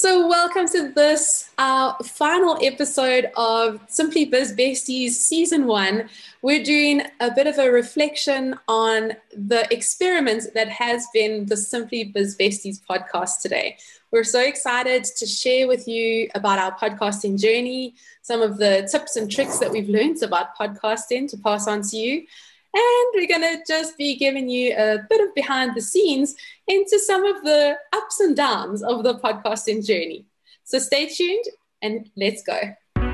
So, welcome to this uh, final episode of Simply Biz Besties Season 1. We're doing a bit of a reflection on the experiment that has been the Simply Biz Besties podcast today. We're so excited to share with you about our podcasting journey, some of the tips and tricks that we've learned about podcasting to pass on to you. And we're going to just be giving you a bit of behind the scenes into some of the ups and downs of the podcasting journey. So stay tuned and let's go.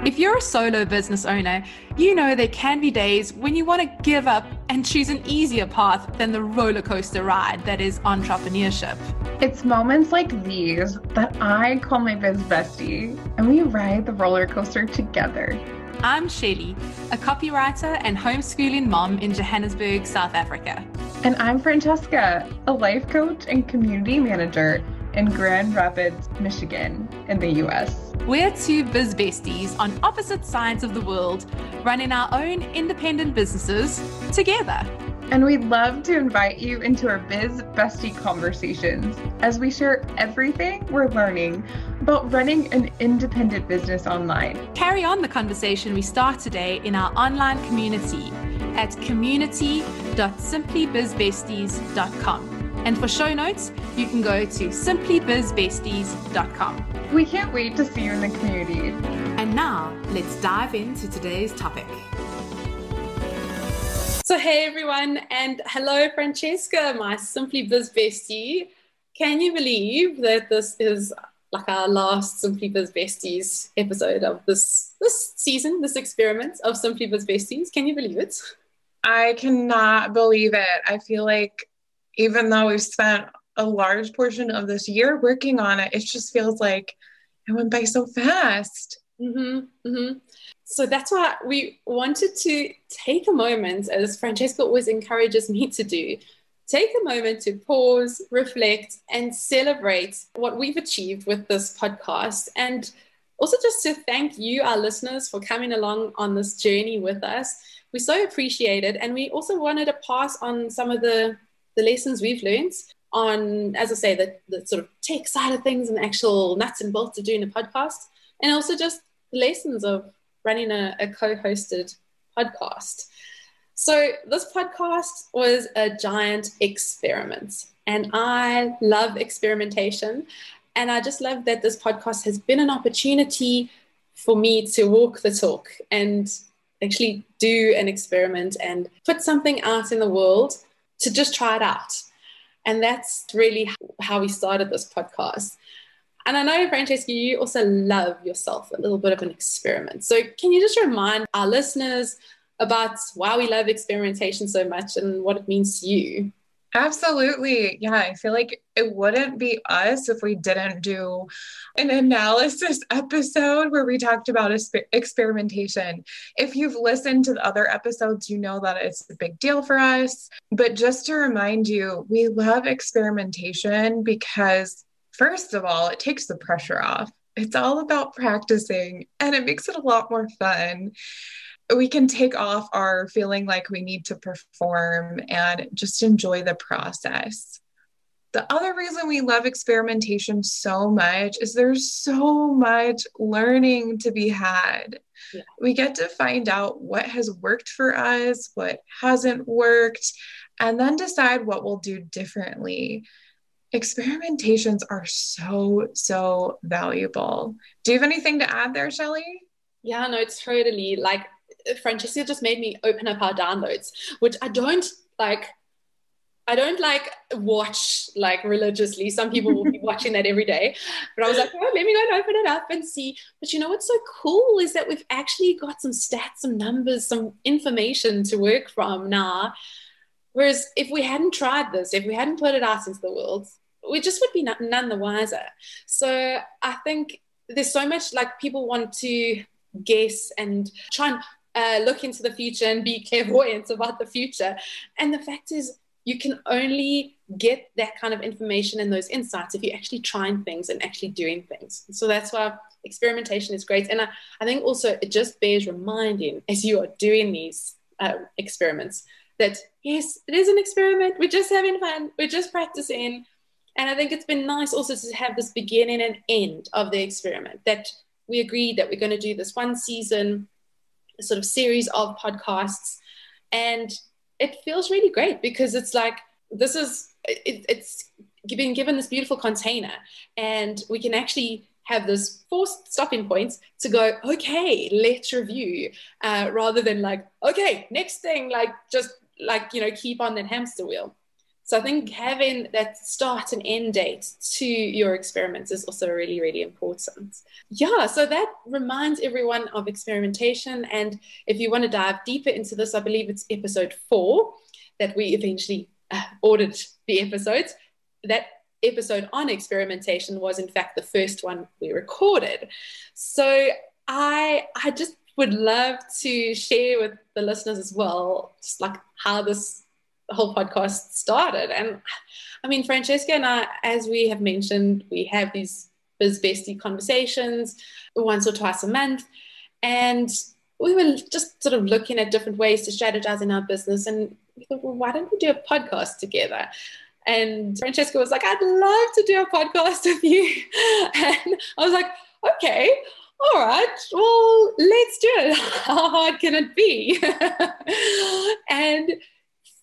If you're a solo business owner, you know there can be days when you want to give up and choose an easier path than the roller coaster ride that is entrepreneurship. It's moments like these that I call my biz bestie, and we ride the roller coaster together. I'm Shelly, a copywriter and homeschooling mom in Johannesburg, South Africa. And I'm Francesca, a life coach and community manager in Grand Rapids, Michigan, in the US. We're two biz besties on opposite sides of the world, running our own independent businesses together. And we'd love to invite you into our Biz Bestie conversations as we share everything we're learning about running an independent business online. Carry on the conversation we start today in our online community at community.simplybizbesties.com. And for show notes, you can go to simplybizbesties.com. We can't wait to see you in the community. And now, let's dive into today's topic. So, hey everyone, and hello, Francesca, my Simply Biz bestie. Can you believe that this is like our last Simply Biz Besties episode of this this season, this experiment of Simply Biz Besties? Can you believe it? I cannot believe it. I feel like even though we've spent a large portion of this year working on it, it just feels like it went by so fast. Mm-hmm, mm-hmm. So that's why we wanted to take a moment, as Francesca always encourages me to do, take a moment to pause, reflect, and celebrate what we've achieved with this podcast. And also just to thank you, our listeners, for coming along on this journey with us. We so appreciate it. And we also wanted to pass on some of the, the lessons we've learned on, as I say, the, the sort of tech side of things and actual nuts and bolts of doing a podcast. And also just the lessons of running a, a co hosted podcast. So, this podcast was a giant experiment, and I love experimentation. And I just love that this podcast has been an opportunity for me to walk the talk and actually do an experiment and put something out in the world to just try it out. And that's really how we started this podcast. And I know, Francesca, you also love yourself a little bit of an experiment. So, can you just remind our listeners about why we love experimentation so much and what it means to you? Absolutely. Yeah, I feel like it wouldn't be us if we didn't do an analysis episode where we talked about experimentation. If you've listened to the other episodes, you know that it's a big deal for us. But just to remind you, we love experimentation because First of all, it takes the pressure off. It's all about practicing and it makes it a lot more fun. We can take off our feeling like we need to perform and just enjoy the process. The other reason we love experimentation so much is there's so much learning to be had. Yeah. We get to find out what has worked for us, what hasn't worked, and then decide what we'll do differently experimentations are so, so valuable. Do you have anything to add there, Shelly? Yeah, no, it's totally like Francesca just made me open up our downloads, which I don't like. I don't like watch like religiously. Some people will be watching that every day. But I was like, oh, let me go and open it up and see. But you know what's so cool is that we've actually got some stats, some numbers, some information to work from now. Whereas if we hadn't tried this, if we hadn't put it out into the world, we just would be none the wiser. So I think there's so much like people want to guess and try and uh, look into the future and be clairvoyant about the future. And the fact is, you can only get that kind of information and those insights if you're actually trying things and actually doing things. So that's why experimentation is great. And I, I think also it just bears reminding as you are doing these uh, experiments that yes, it is an experiment. We're just having fun. We're just practicing And I think it's been nice also to have this beginning and end of the experiment that we agreed that we're going to do this one season, sort of series of podcasts. And it feels really great because it's like, this is, it, it's been given this beautiful container and we can actually have this four stopping points to go okay let's review uh, rather than like okay next thing like just like you know keep on that hamster wheel so I think having that start and end date to your experiments is also really, really important. Yeah, so that reminds everyone of experimentation. And if you want to dive deeper into this, I believe it's episode four that we eventually uh, ordered the episodes. That episode on experimentation was, in fact, the first one we recorded. So I, I just would love to share with the listeners as well, just like how this whole podcast started. And I mean, Francesca and I, as we have mentioned, we have these biz bestie conversations once or twice a month. And we were just sort of looking at different ways to strategize in our business. And we thought, well, why don't we do a podcast together? And Francesca was like, I'd love to do a podcast with you. And I was like, okay, all right, well, let's do it. How hard can it be? and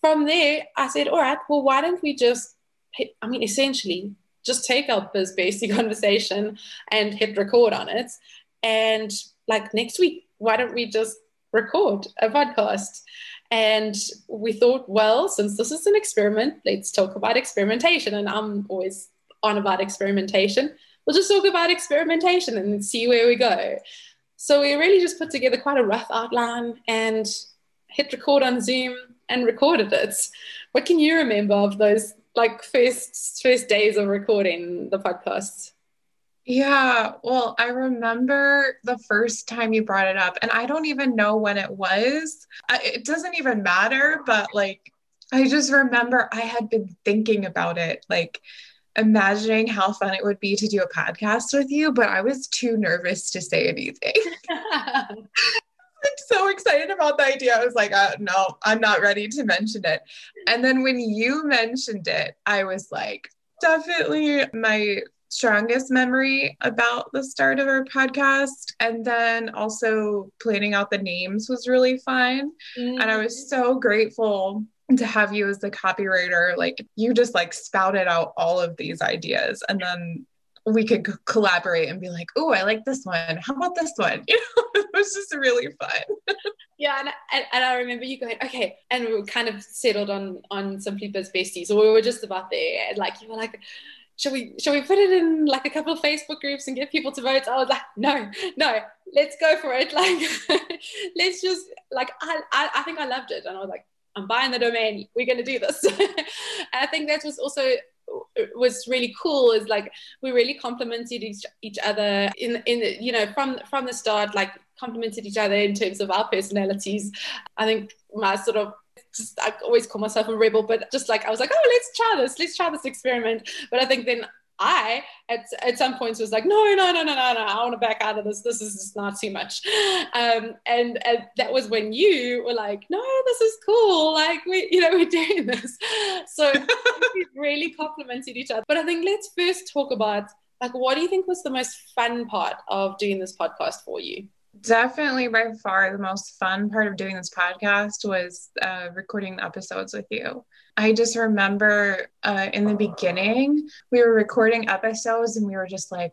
from there, I said, all right, well, why don't we just, I mean, essentially, just take our biz basic conversation and hit record on it. And like next week, why don't we just record a podcast? And we thought, well, since this is an experiment, let's talk about experimentation. And I'm always on about experimentation. We'll just talk about experimentation and see where we go. So we really just put together quite a rough outline and hit record on Zoom and recorded it. What can you remember of those like first first days of recording the podcast? Yeah, well, I remember the first time you brought it up, and I don't even know when it was. It doesn't even matter, but like, I just remember I had been thinking about it, like, imagining how fun it would be to do a podcast with you, but I was too nervous to say anything. so excited about the idea. I was like, uh, no, I'm not ready to mention it. And then when you mentioned it, I was like, definitely my strongest memory about the start of our podcast. And then also planning out the names was really fun. Mm-hmm. And I was mm-hmm. so grateful to have you as the copywriter. Like you just like spouted out all of these ideas. And then we could collaborate and be like, oh, I like this one. How about this one? You know, it was just really fun. yeah, and, and, and, I remember you going, okay, and we kind of settled on on Simply Biz Besties, or we were just about there. And like you were like, should we should we put it in like a couple of Facebook groups and get people to vote? I was like, no, no, let's go for it. Like, let's just like I, I I think I loved it, and I was like, I'm buying the domain. We're going to do this. I think that was also was really cool is like we really complemented each, each other in in you know from from the start like complemented each other in terms of our personalities i think my sort of just I always call myself a rebel, but just like I was like, oh, let's try this, let's try this experiment. But I think then I at, at some points was like, no, no, no, no, no, no, I want to back out of this. This is just not too much. Um, and, and that was when you were like, no, this is cool. Like we, you know, we're doing this. So we really complemented each other. But I think let's first talk about like, what do you think was the most fun part of doing this podcast for you? Definitely by far the most fun part of doing this podcast was uh, recording the episodes with you. I just remember uh, in the beginning, we were recording episodes and we were just like,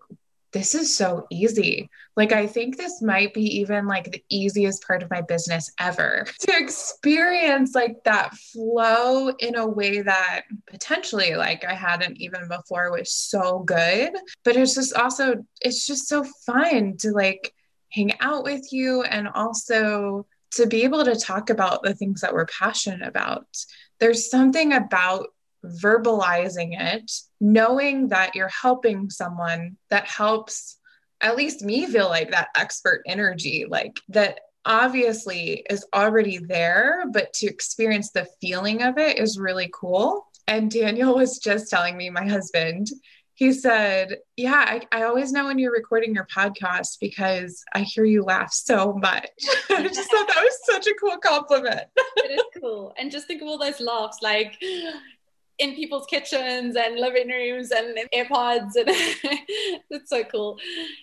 this is so easy. Like, I think this might be even like the easiest part of my business ever to experience like that flow in a way that potentially, like, I hadn't even before was so good. But it's just also, it's just so fun to like hang out with you and also to be able to talk about the things that we're passionate about. There's something about verbalizing it, knowing that you're helping someone that helps at least me feel like that expert energy, like that obviously is already there, but to experience the feeling of it is really cool. And Daniel was just telling me, my husband, he said, Yeah, I, I, always know when you're recording your podcast because I hear you laugh so much. I just thought that was such a cool compliment. it is cool. And just think of all those laughs. Like, in people's kitchens and living rooms and AirPods. And it's so cool.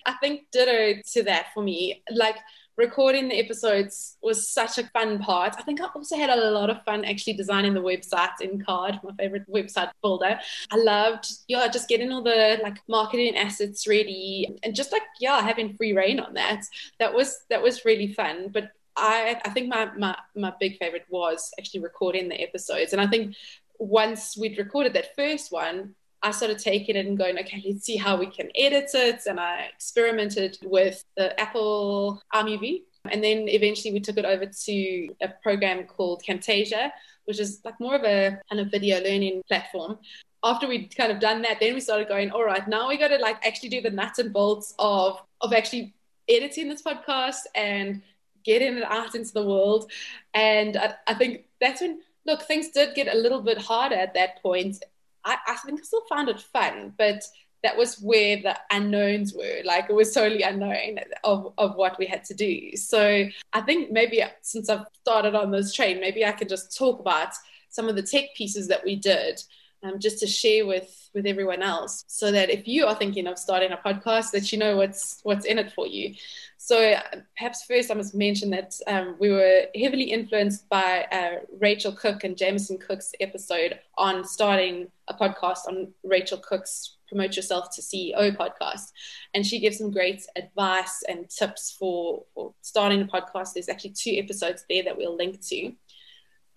I think ditto to that for me. Like, recording the episodes was such a fun part. I think I also had a lot of fun actually designing the website in Carrd, my favorite website builder. I loved, yeah, just getting all the like marketing assets ready and just like, yeah, having free rein on that. That was, that was really fun. But I, I think my, my, my big favorite was actually recording the episodes. And I think once we'd recorded that first one, I started taking it and going, okay, let's see how we can edit it. And I experimented with the Apple iMovie. And then eventually we took it over to a program called Camtasia, which is like more of a kind of video learning platform. After we'd kind of done that, then we started going, all right, now we got to like actually do the nuts and bolts of of actually editing this podcast and getting it out into the world. And I, I think that's when look, things did get a little bit harder at that point. I, I think I still found it fun, but that was where the unknowns were. Like it was totally unknown of, of what we had to do. So I think maybe since I've started on this train, maybe I can just talk about some of the tech pieces that we did um, just to share with with everyone else so that if you are thinking of starting a podcast that you know what's what's in it for you. So perhaps first i must mention that um, we were heavily influenced by uh, Racheal cook and jameson cook's episode on starting a podcast on Racheal cook's promote yourself to ceo podcast. And she gives some great advice and tips for, for starting a podcast. There's actually two episodes there that we'll link to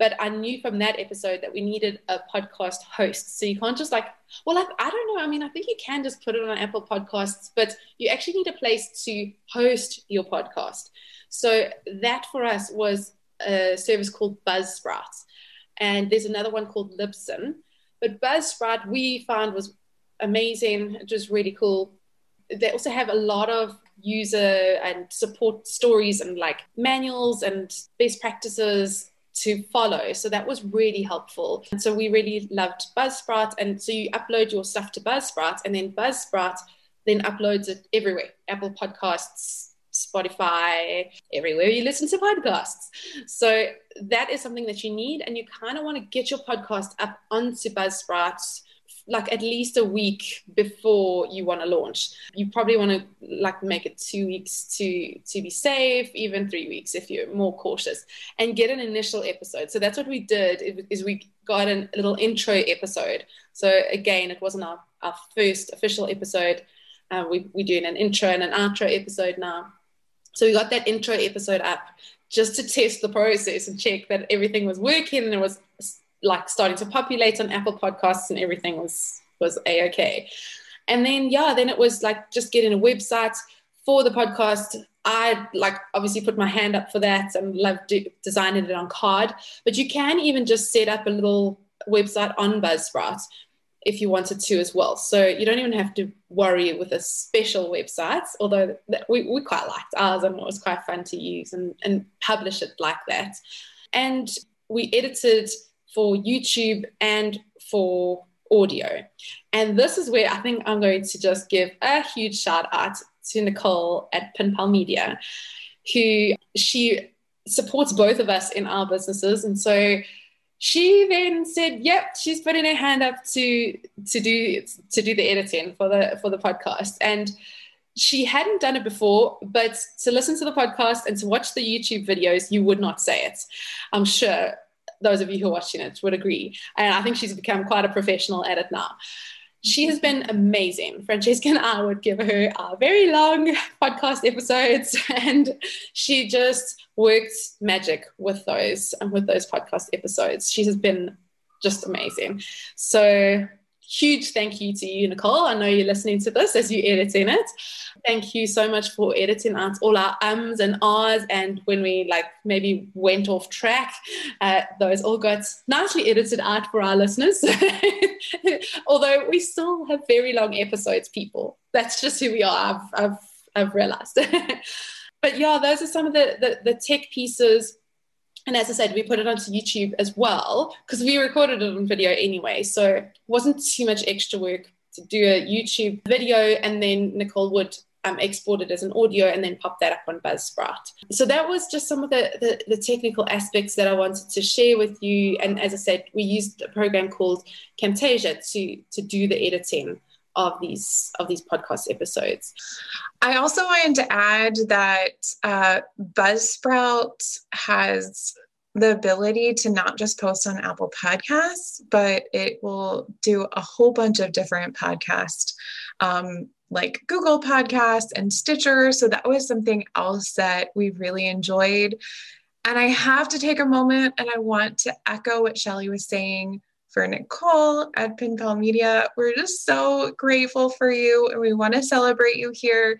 but I knew from that episode that we needed a podcast host. So you can't just like, well, I, I don't know. I mean, I think you can just put it on Apple Podcasts, but you actually need a place to host your podcast. So that for us was a service called Buzzsprout. And there's another one called Libsyn. But Buzzsprout we found was amazing, just really cool. They also have a lot of user and support stories and like manuals and best practices to follow. So that was really helpful. And so we really loved Buzzsprout. And so you upload your stuff to Buzzsprout, and then Buzzsprout then uploads it everywhere Apple Podcasts, Spotify, everywhere you listen to podcasts. So that is something that you need. And you kind of want to get your podcast up onto Buzzsprout like at least a week before you want to launch. You probably want to like make it two weeks to to be safe, even three weeks if you're more cautious, and get an initial episode. So that's what we did. Is we got a little intro episode. So again, it wasn't our, our first official episode. Uh, we we're doing an intro and an outro episode now. So we got that intro episode up just to test the process and check that everything was working and it was like starting to populate on Apple Podcasts and everything was was a okay. And then yeah, then it was like just getting a website for the podcast. I like obviously put my hand up for that and loved designing it on Carrd. But you can even just set up a little website on Buzzsprout if you wanted to as well. So you don't even have to worry with a special website, although we, we quite liked ours and it was quite fun to use and, and publish it like that. And we edited for YouTube and for audio. And this is where I think I'm going to just give a huge shout out to Nicole at Pinpal Media, who she supports both of us in our businesses. And so she then said, "Yep, she's putting her hand up to to do to do the editing for the for the podcast." And she hadn't done it before, but to listen to the podcast and to watch the YouTube videos, you would not say it. I'm sure those of you who are watching it would agree. And I think she's become quite a professional at it now. She has been amazing. Francesca and I would give her a very long podcast episodes, and she just worked magic with those and with those podcast episodes. She has been just amazing. So huge thank you to you, Nicole. I know you're listening to this as you editing it. Thank you so much for editing out all our ums and ahs. And when we like maybe went off track, uh, those all got nicely edited out for our listeners. Although we still have very long episodes, people. That's just who we are. I've, I've, I've realized. but yeah, those are some of the, the, the tech pieces and as I said, we put it onto YouTube as well because we recorded it on video anyway. So wasn't too much extra work to do a YouTube video. And then Nicole would um, export it as an audio and then pop that up on Buzzsprout. So that was just some of the, the, the, technical aspects that I wanted to share with you. And as I said, we used a program called Camtasia to, to do the editing of these of these podcast episodes. I also wanted to add that uh, Buzzsprout has the ability to not just post on Apple Podcasts, but it will do a whole bunch of different podcasts um, like Google Podcasts and Stitcher. So that was something else that we really enjoyed. And I have to take a moment and I want to echo what Shelly was saying for Nicole at PinPal Media. We're just so grateful for you and we want to celebrate you here.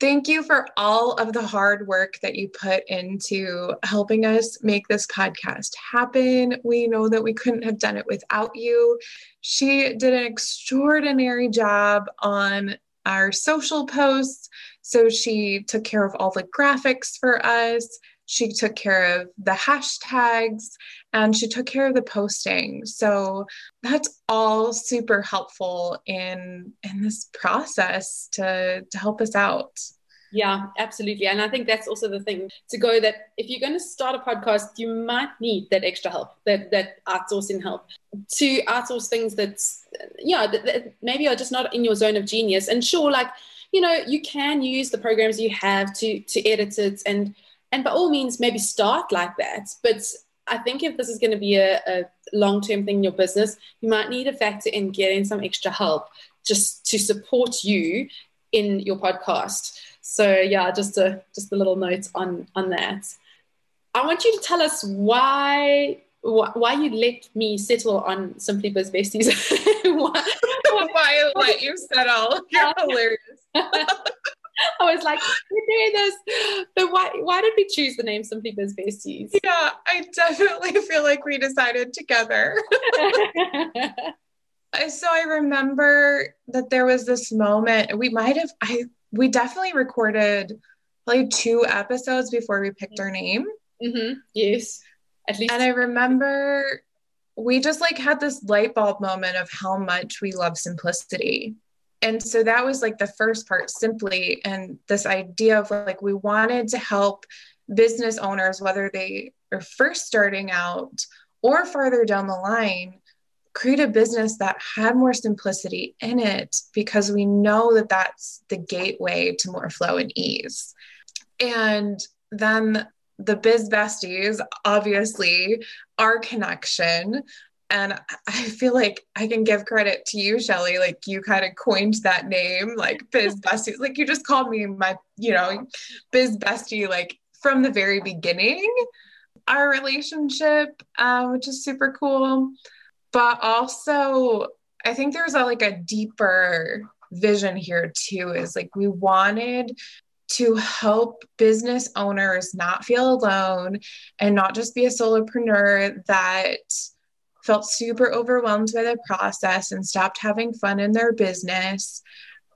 Thank you for all of the hard work that you put into helping us make this podcast happen. We know that we couldn't have done it without you. She did an extraordinary job on our social posts. So she took care of all the graphics for us. She took care of the hashtags and she took care of the posting. So that's all super helpful in in this process to to help us out. Yeah, absolutely. And I think that's also the thing to go that if you're going to start a podcast, you might need that extra help, that, that outsourcing help to outsource things that, yeah, that, that maybe are just not in your zone of genius. And sure, like, you know, you can use the programs you have to, to edit it and, and by all means, maybe start like that. But I think if this is going to be a, a long term thing in your business, you might need a factor in getting some extra help just to support you in your podcast. So yeah, just a just a little note on on that. I want you to tell us why why you let me settle on Simply Biz Besties. why, why I let you settle? You're hilarious. I was like, we're doing this, but why? Why did we choose the name Simply Biz Besties? Yeah, I definitely feel like we decided together. so I remember that there was this moment. We might have. I we definitely recorded like two episodes before we picked our name. Mm-hmm. Yes, at least. And I remember we just like had this light bulb moment of how much we love simplicity. And so that was like the first part, simply, and this idea of like we wanted to help business owners, whether they are first starting out or farther down the line, create a business that had more simplicity in it because we know that that's the gateway to more flow and ease. And then the biz besties, obviously, our connection. And I feel like I can give credit to you, Shelly. Like you kind of coined that name, like biz bestie. Like you just called me my, you know, biz bestie, like from the very beginning, our relationship, uh, which is super cool but also I think there's a like a deeper vision here too is like we wanted to help business owners not feel alone and not just be a solopreneur that felt super overwhelmed by the process and stopped having fun in their business.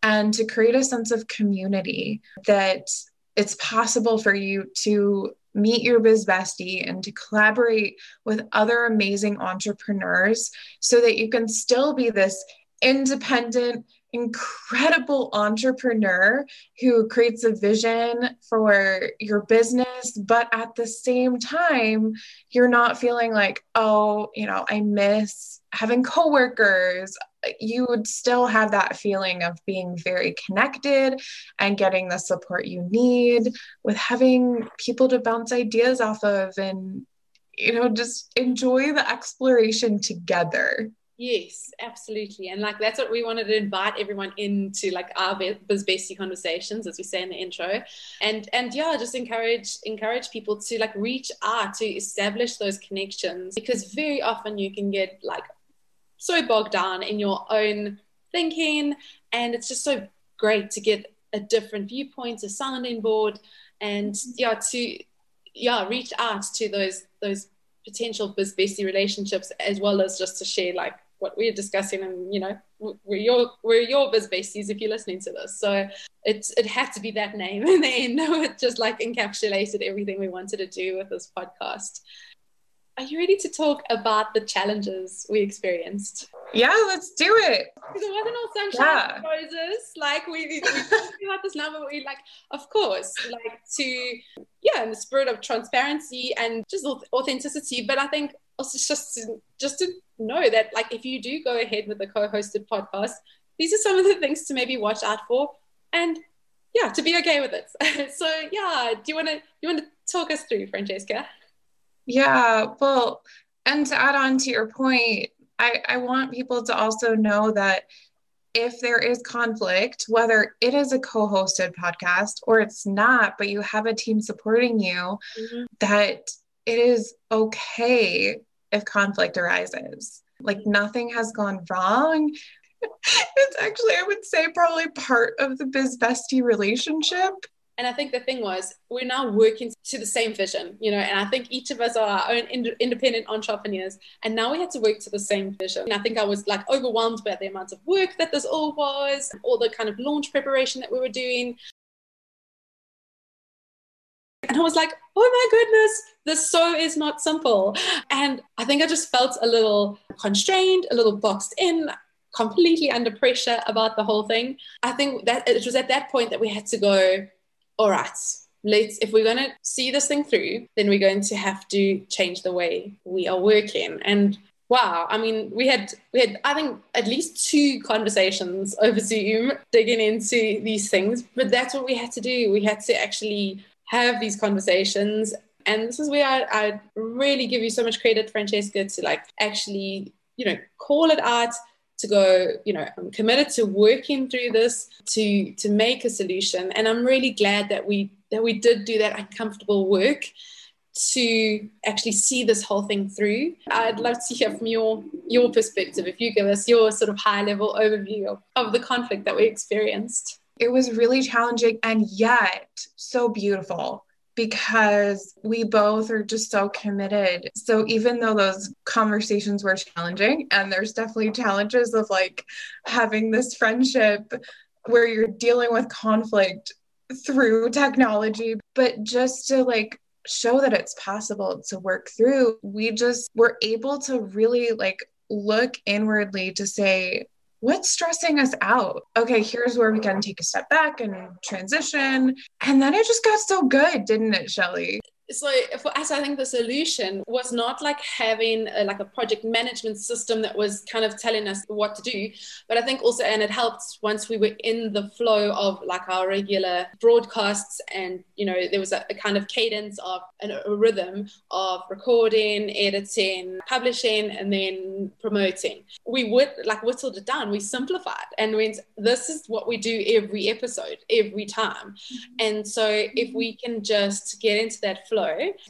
And to create a sense of community that it's possible for you to meet your biz bestie and to collaborate with other amazing entrepreneurs so that you can still be this independent, incredible entrepreneur who creates a vision for your business, but at the same time, you're not feeling like, oh, you know, I miss having coworkers. You would still have that feeling of being very connected and getting the support you need with having people to bounce ideas off of and you know just enjoy the exploration together yes absolutely and like that's what we wanted to invite everyone into like our biz bestie conversations as we say in the intro and and yeah just encourage encourage people to like reach out to establish those connections because very often you can get like so bogged down in your own thinking. And it's just so great to get a different viewpoint, a sounding board, and mm-hmm. yeah, to yeah, reach out to those those potential biz bestie relationships as well as just to share like what we're discussing and you know we're your we're your biz besties if you're listening to this so it's it had to be that name and then it just like encapsulated everything we wanted to do with this podcast are you ready to talk about the challenges we experienced? Yeah, let's do it. Because it wasn't all sunshine yeah. and roses. Like we, we talked about this number, we like, of course, like to yeah, in the spirit of transparency and just authenticity. But I think also just to, just to know that like if you do go ahead with the co-hosted podcast, these are some of the things to maybe watch out for, and yeah, to be okay with it. so yeah, do you want to you want to talk us through, Francesca? Yeah, well, and to add on to your point, I, I want people to also know that if there is conflict, whether it is a co hosted podcast or it's not, but you have a team supporting you, mm-hmm. that it is okay if conflict arises. Like nothing has gone wrong. it's actually, I would say, probably part of the biz bestie relationship. And I think the thing was, we're now working to the same vision, you know, and I think each of us are our own ind- independent entrepreneurs. And now we had to work to the same vision. And I think I was like overwhelmed by the amount of work that this all was, all the kind of launch preparation that we were doing. And I was like, oh my goodness, this so is not simple. And I think I just felt a little constrained, a little boxed in, completely under pressure about the whole thing. I think that it was at that point that we had to go, all right, let's if we're going to see this thing through then we're going to have to change the way we are working and wow i mean we had we had i think at least two conversations over zoom digging into these things but that's what we had to do we had to actually have these conversations. And this is where I, I really give you so much credit francesca to like actually you know call it out to go you know i'm committed to working through this to to make a solution. And i'm really glad that we that we did do that uncomfortable work to actually see this whole thing through. I'd love to hear from your your perspective if you give us your sort of high level overview of, of the conflict that we experienced it was really challenging and yet so beautiful because we both are just so committed. So even though those conversations were challenging, and there's definitely challenges of like having this friendship where you're dealing with conflict through technology, but just to like show that it's possible to work through, we just were able to really like look inwardly to say, what's stressing us out? Okay, here's where we can take a step back and transition. And then it just got so good, didn't it, Shelly? So for us i think the solution was not like having a, like a project management system that was kind of telling us what to do but i think also and it helped once we were in the flow of like our regular broadcasts and you know there was a, a kind of cadence of an, a rhythm of recording editing publishing and then promoting we would like whittled it down we simplified and went this is what we do every episode every time mm-hmm. and so if we can just get into that flow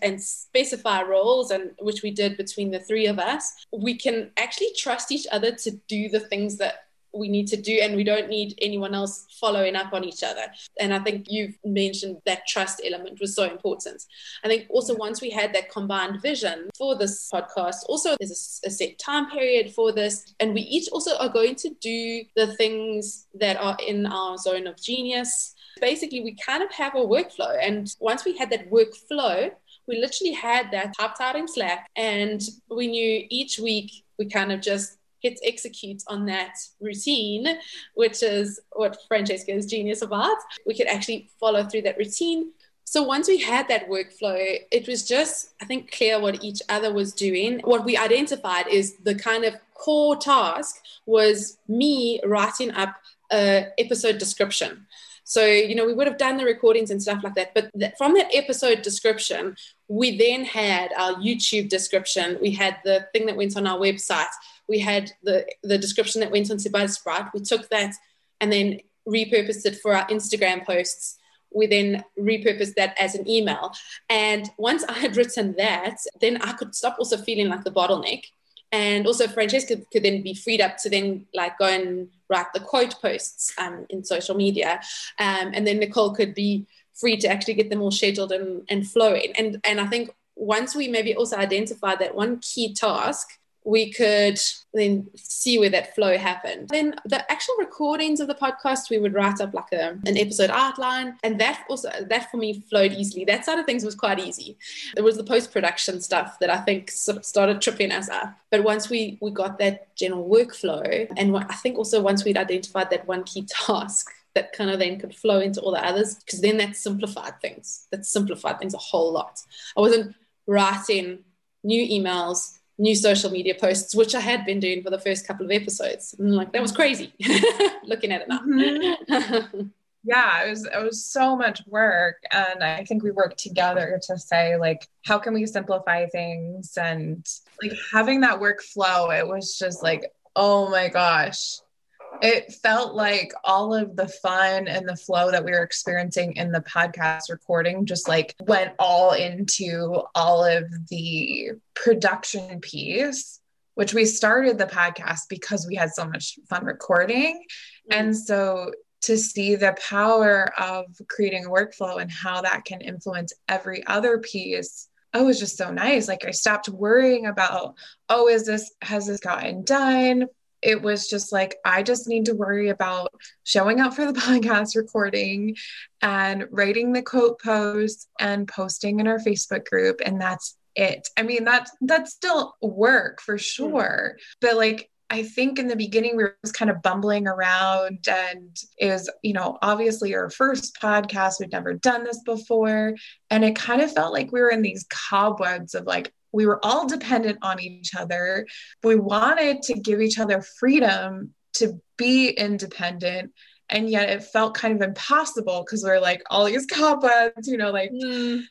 and specify roles and which we did between the three of us we can actually trust each other to do the things that we need to do and we don't need anyone else following up on each other. And i think you've mentioned that trust element was so important. I think also once we had that combined vision for this podcast also there's a, a, set time period for this and we each also are going to do the things that are in our zone of genius basically we kind of have a workflow. And once we had that workflow, we literally had that typed out in Slack, and we knew each week we kind of just hit execute on that routine, which is what Francesca's genius about. We could actually follow through that routine. So once we had that workflow, it was just, I think, clear what each other was doing. What we identified is the kind of core task was me writing up a episode description. So, you know, we would have done the recordings and stuff like that. But th- from that episode description, we then had our YouTube description. We had the thing that went on our website. We had the, the description that went onto Buzzsprout. We took that and then repurposed it for our Instagram posts. We then repurposed that as an email. And once I had written that, then I could stop also feeling like the bottleneck and also Francesca could then be freed up to then like go and write the quote posts um, in social media, um, and then Nicole could be free to actually get them all scheduled and, and flowing. And and I think once we maybe also identify that one key task we could then see where that flow happened. Then the actual recordings of the podcast, we would write up like a, an episode outline, and that also that for me flowed easily. That side of things was quite easy. It was the post production stuff that I think started tripping us up. But once we we got that general workflow, and I think also once we'd identified that one key task that kind of then could flow into all the others because then that simplified things that simplified things a whole lot i wasn't writing new emails new social media posts which i had been doing for the first couple of episodes. And like that was crazy. Looking at it now. Mm-hmm. yeah it was it was so much work. And i think we worked together to say like how can we simplify things? And like having that workflow it was just like oh my gosh it felt like all of the fun and the flow that we were experiencing in the podcast recording just like went all into all of the production piece which we started the podcast because we had so much fun recording mm-hmm. and so to see the power of creating a workflow and how that can influence every other piece oh, it was just so nice. Like I stopped worrying about, oh, is this, has this gotten done? It was just like I just need to worry about showing up for the podcast recording and writing the quote post and posting in our Facebook group and that's it. I mean that's that's still work for hmm. sure. But like I think in the beginning we were just kind of bumbling around and it was, you know, obviously our first podcast. We'd never done this before. And it kind of felt like we were in these cobwebs of like, we were all dependent on each other. We wanted to give each other freedom to be independent. And yet it felt kind of impossible because we are like all these cobwebs, you know, like mm,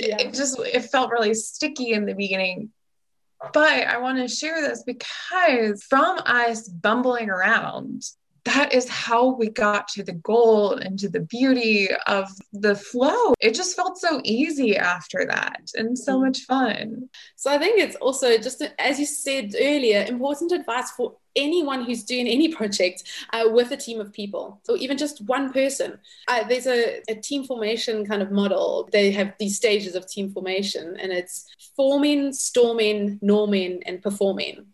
yeah. it just it felt really sticky in the beginning. But I want to share this because from us bumbling around, that is how we got to the goal and to the beauty of the flow. It just felt so easy after that and so mm. much fun. So I think it's also just, as you said earlier, important advice for anyone who's doing any project uh, with a team of people or even just one person. Uh, there's a, a, team formation kind of model. They have these stages of team formation and it's forming, storming, norming, and performing.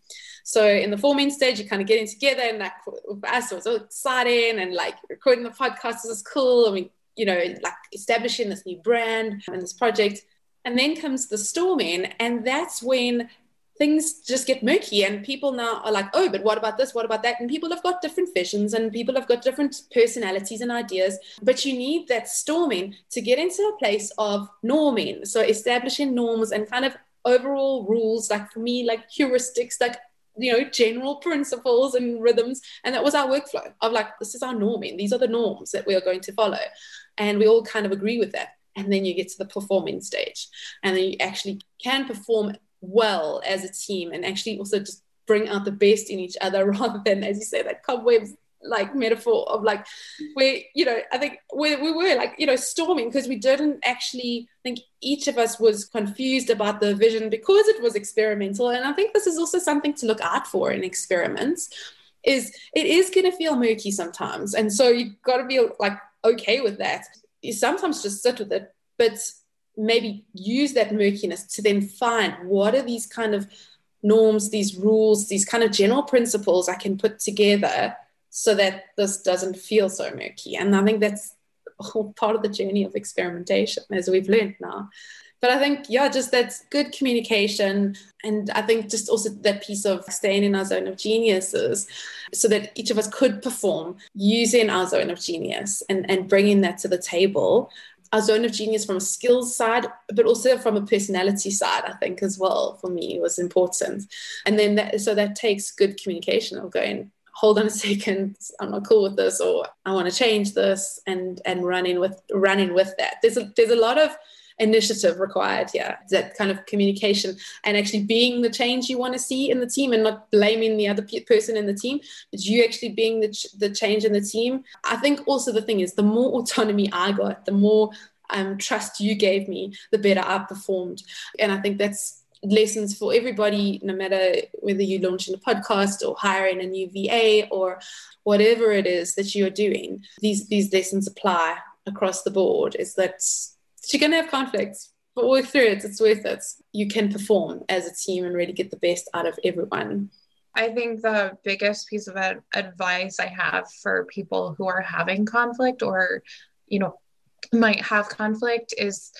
So in the forming stage, you're kind of getting together, and for us it was so exciting, and like recording the podcast was cool. I mean, you know, like establishing this new brand and this project. And then comes the storming, and that's when things just get murky and people now are like oh but what about this what about that and people have got different visions and people have got different personalities and ideas but you need that storming to get into a place of norming so establishing norms and kind of overall rules like for me like heuristics like you know general principles and rhythms and that was our workflow of like this is our norming these are the norms that we are going to follow and we all kind of agree with that and then you get to the performing stage and then you actually can perform well as a team and actually also just bring out the best in each other rather than as you say that cobwebs like metaphor of like where you know i think we, we were like you know storming because we didn't actually think each of us was confused about the vision because it was experimental. And i think this is also something to look out for in experiments is it is going to feel murky sometimes. And so you've got to be like okay with that. You sometimes just sit with it but maybe use that murkiness to then find what are these kind of norms these rules these kind of general principles i can put together so that this doesn't feel so murky. And I think that's all part of the journey of experimentation, as we've learned now. But I think, yeah, just that's good communication. And I think just also that piece of staying in our zone of geniuses so that each of us could perform using our zone of genius and, and bringing that to the table our zone of genius from a skills side, but also from a personality side, I think as well for me was important. And then that, so that takes good communication of going, hold on a second i'm not cool with this or i want to change this and and running with running with that. There's a there's a lot of initiative required here that kind of communication and actually being the change you want to see in the team and not blaming the other pe- person in the team but you actually being the, ch- the change in the team. I think also the thing is the more autonomy i got the more um, trust you gave me the better i performed. And i think that's lessons for everybody, no matter whether you're launching a podcast or hiring a new VA or whatever it is that you're doing. These these lessons apply across the board. Is that you're going to have conflicts. but work through it. It's worth it. You can perform as a team and really get the best out of everyone. I think the biggest piece of advice I have for people who are having conflict or, you know, might have conflict is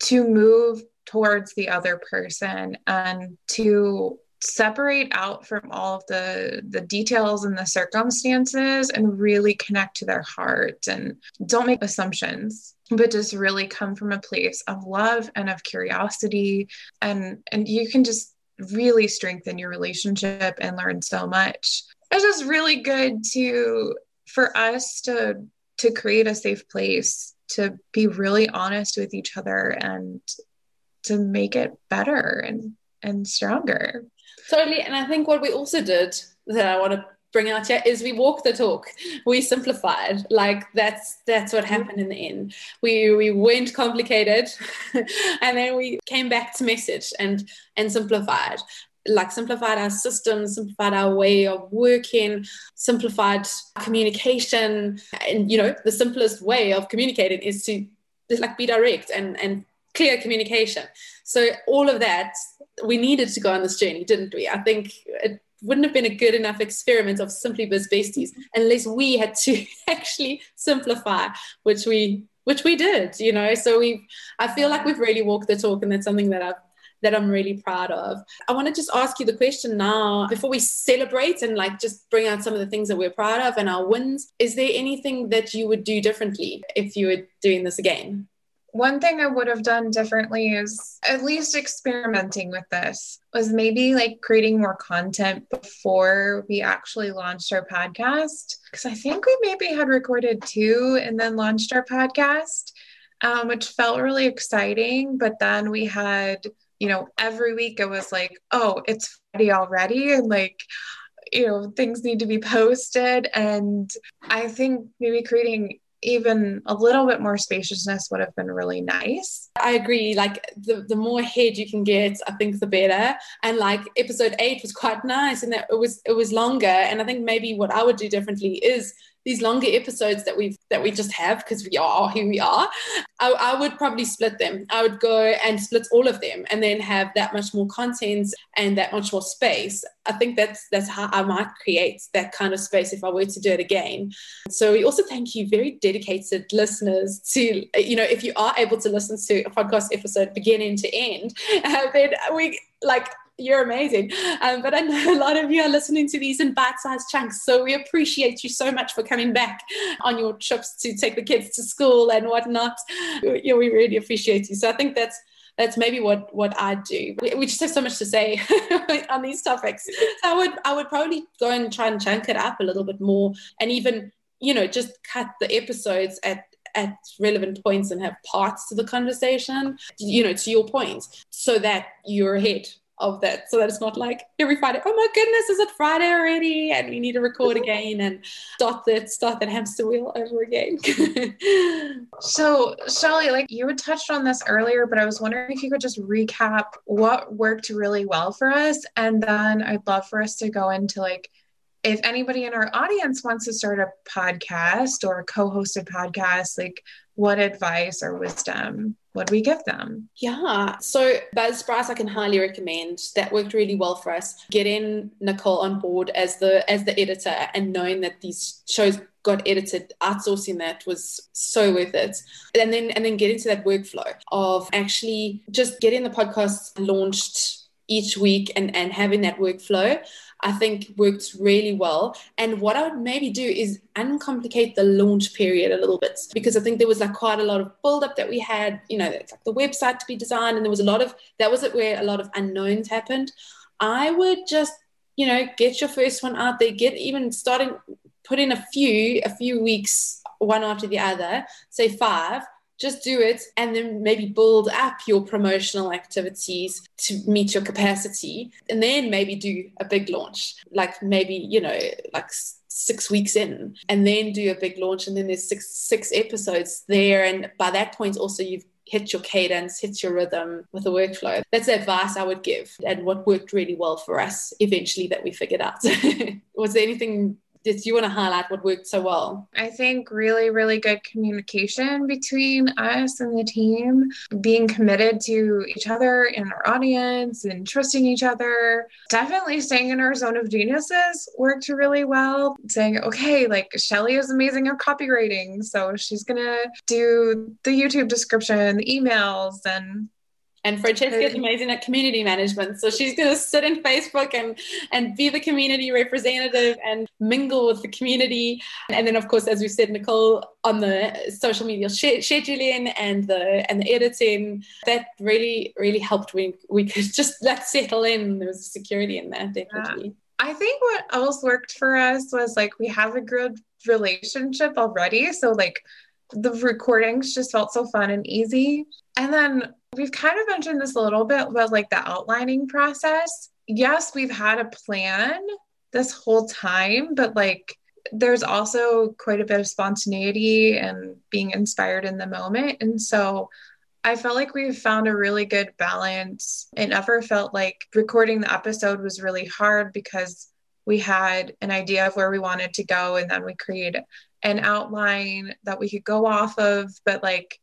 to move towards the other person and to separate out from all of the the details and the circumstances and really connect to their heart and don't make assumptions but just really come from a place of love and of curiosity. And and you can just really strengthen your relationship and learn so much. It's just really good to for us to to create a safe place to be really honest with each other and to make it better and and stronger Totally. And I think what we also did that I want to bring out here is we walk the talk. We simplified. Like that's that's what happened in the end. We we went complicated and then we came back to message and and simplified like simplified our systems, simplified our way of working, simplified communication. And you know, the simplest way of communicating is to like be direct and and clear communication. So all of that we needed to go on this journey, didn't we? I think it wouldn't have been a good enough experiment of simply biz besties unless we had to actually simplify, which we which we did, you know. So we I feel like we've really walked the talk, and that's something that I've that I'm really proud of. I want to just ask you the question now before we celebrate and like just bring out some of the things that we're proud of and our wins. Is there anything that you would do differently if you were doing this again? One thing I would have done differently is at least experimenting with this was maybe like creating more content before we actually launched our podcast. Because I think we maybe had recorded two and then launched our podcast, um, which felt really exciting. But then we had, you know, every week it was like, oh, it's Friday already. And like, you know, things need to be posted. And I think maybe creating even a little bit more spaciousness would have been really nice. I agree. Like the, the more head you can get, I think the better. And like episode eight was quite nice and that it was it was longer. And I think maybe what I would do differently is these longer episodes that we've that we just have because we are who we are I, I, would probably split them. I would go and split all of them and then have that much more content and that much more space. I think that's that's how i might create that kind of space if i were to do it again. So we also thank you very dedicated listeners to you know if you are able to listen to a podcast episode beginning to end uh, then we like you're amazing. Um, but I know a lot of you are listening to these in bite-sized chunks. So we appreciate you so much for coming back on your trips to take the kids to school and whatnot. Yeah, we really appreciate you. So I think that's that's maybe what what I do. We, we just have so much to say on these topics. So I would I would probably go and try and chunk it up a little bit more, and even you know just cut the episodes at at relevant points and have parts to the conversation. You know, to your point, so that you're ahead of that so that it's not like every Friday, oh my goodness, is it Friday already? And we need to record mm-hmm. again and start that start that hamster wheel over again. so Shelly, like you had touched on this earlier, but I was wondering if you could just recap what worked really well for us. And then I'd love for us to go into like if anybody in our audience wants to start a podcast or a co-hosted podcast, like what advice or wisdom would we give them? Yeah. So Buzzsprout I can highly recommend. That worked really well for us. Getting Nicole on board as the as the editor and knowing that these shows got edited, outsourcing that was so worth it. And then and then get into that workflow of actually just getting the podcast launched each week and, and having that workflow I think worked really well. And what I would maybe do is uncomplicate the launch period a little bit because I think there was like quite a lot of build-up that we had, you know, like the website to be designed, and there was a lot of that was it where a lot of unknowns happened. I would just, you know, get your first one out there, get even starting put in a few, a few weeks one after the other, say five, just do it and then maybe build up your promotional activities to meet your capacity and then maybe do a big launch like maybe you know like six weeks in and then do a big launch and then there's six six episodes there and by that point also you've hit your cadence, hit your rhythm with the workflow. That's the advice I would give and what worked really well for us eventually that we figured out. Was there anything did you want to highlight what worked so well? I think really, really good communication between us and the team, being committed to each other and our audience and trusting each other. Definitely staying in our zone of geniuses worked really well. Saying, okay, like Shelly is amazing at copywriting. So she's going to do the YouTube description, the emails, and and Francesca is amazing at community management. So she's going to sit in Facebook and, and be the community representative and mingle with the community. And then, of course, as we said, Nicole on the social media scheduling and the and the editing, that really, really helped. We, we could just let settle in. There was security in that, definitely. Yeah. I think what else worked for us was like we have a good relationship already. So, like, the recordings just felt so fun and easy. And then we've kind of mentioned this a little bit about like the outlining process. Yes, we've had a plan this whole time, but like there's also quite a bit of spontaneity and being inspired in the moment. And so I felt like we found a really good balance. It never felt like recording the episode was really hard because we had an idea of where we wanted to go and then we created an outline that we could go off of, but like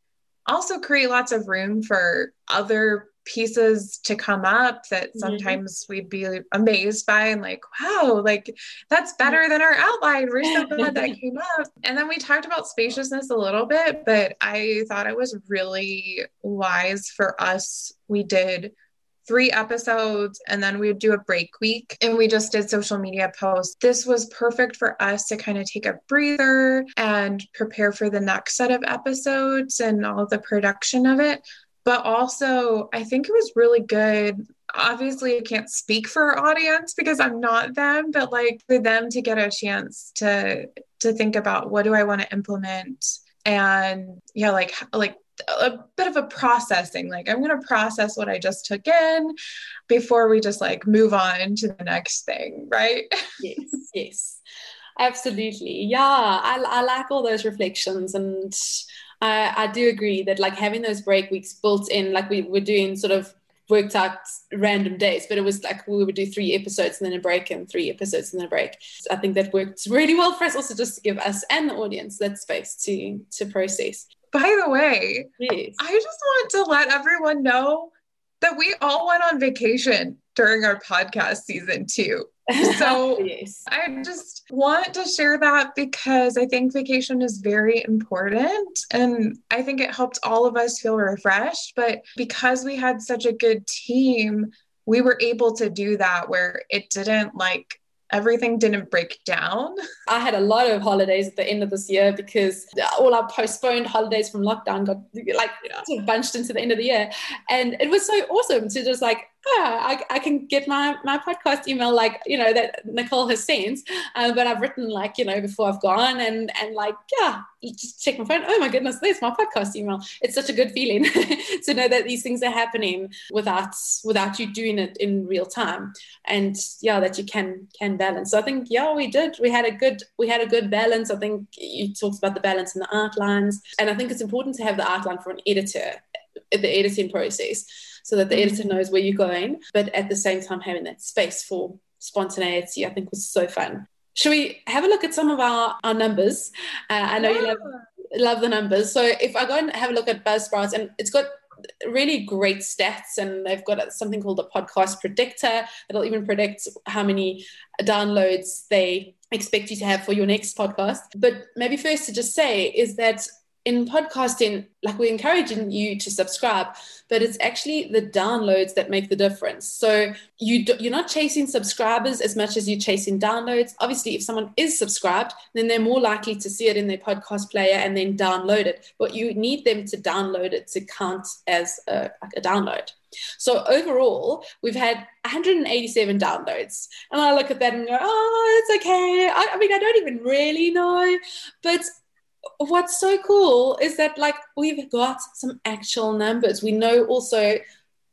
also create lots of room for other pieces to come up that mm-hmm. sometimes mm-hmm. we'd be amazed by and like wow like that's better than our outline we're so glad that came up and then we talked about spaciousness a little bit but i thought it was really wise for us we did three episodes and then we would do a break week and we just did social media posts. This was perfect for us to kind of take a breather and prepare for the next set of episodes and all the production of it. But also, I think it was really good. Obviously, I can't speak for our audience because I'm not them, but like for them to get a chance to to think about what do I want to implement and yeah, like like a bit of a processing like i'm going to process what i just took in before we just like move on to the next thing right yes yes absolutely yeah I, I like all those reflections and I, I do agree that like having those break weeks built in like we were doing sort of worked out random days, but it was like we would do three episodes and then a break and three episodes and then a break. So I think that worked really well for us also just to give us and the audience that space to to process. By the way, Please. I just want to let everyone know that we all went on vacation during our podcast season too. So yes. I just want to share that because I think vacation is very important and I think it helped all of us feel refreshed. But because we had such a good team, we were able to do that where it didn't like everything didn't break down. I had a lot of holidays at the end of this year because all our postponed holidays from lockdown got like yeah. bunched into the end of the year. And it was so awesome to just like ah, I, I can get my, my podcast email like, you know, that Nicole has sent, uh, but I've written like, you know, before I've gone and, and like, yeah, you just check my phone. Oh my goodness, there's my podcast email. It's such a good feeling to know that these things are happening without, without you doing it in real time. And yeah, that you can, can balance. So I think, yeah, we did, we had a good, we had a good balance. I think you talked about the balance in the outlines. And I think it's important to have the outline for an editor, the editing process so that the editor mm-hmm. knows where you're going, but at the same time having that space for spontaneity, I think was so fun. Should we have a look at some of our, our numbers? Uh, I know yeah. you love, love the numbers. So if I go and have a look at Buzzsprout, and it's got really great stats and they've got something called a podcast predictor that'll even predict how many downloads they expect you to have for your next podcast but maybe first to just say is that in podcasting, like we're encouraging you to subscribe, but it's actually the downloads that make the difference. So you do, you're not chasing subscribers as much as you're chasing downloads. Obviously, if someone is subscribed, then they're more likely to see it in their podcast player and then download it. But you need them to download it to count as a, a download. So overall, we've had 187 downloads. And I look at that and go, oh, it's okay. I, I mean, I don't even really know, but what's so cool is that like we've got some actual numbers. We know also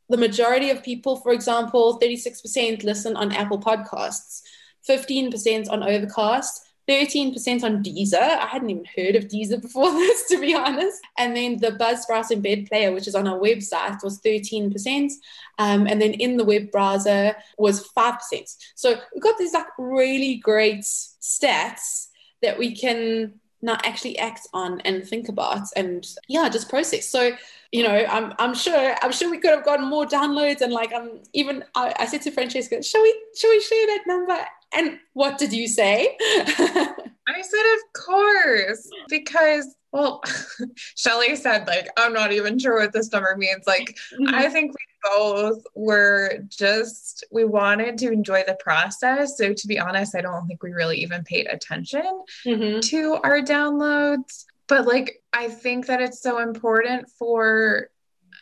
the majority of people, for example, 36% listen on Apple Podcasts, 15% on Overcast, 13% on Deezer. I hadn't even heard of Deezer before this, to be honest. And then the Buzzsprout embed player, which is on our website, was 13%. Um, and then in the web browser was 5%. So we've got these like really great stats that we can now actually act on and think about and yeah just process. So you know i'm i'm sure i'm sure we could have gotten more downloads and like i'm even i, I said to francesca shall we shall we share that number? And what did you say? I said of course because well shelly said like i'm not even sure what this number means. Like mm-hmm. i think we both were just we wanted to enjoy the process. So to be honest i don't think we really even paid attention mm-hmm. to our downloads but like i think that it's so important for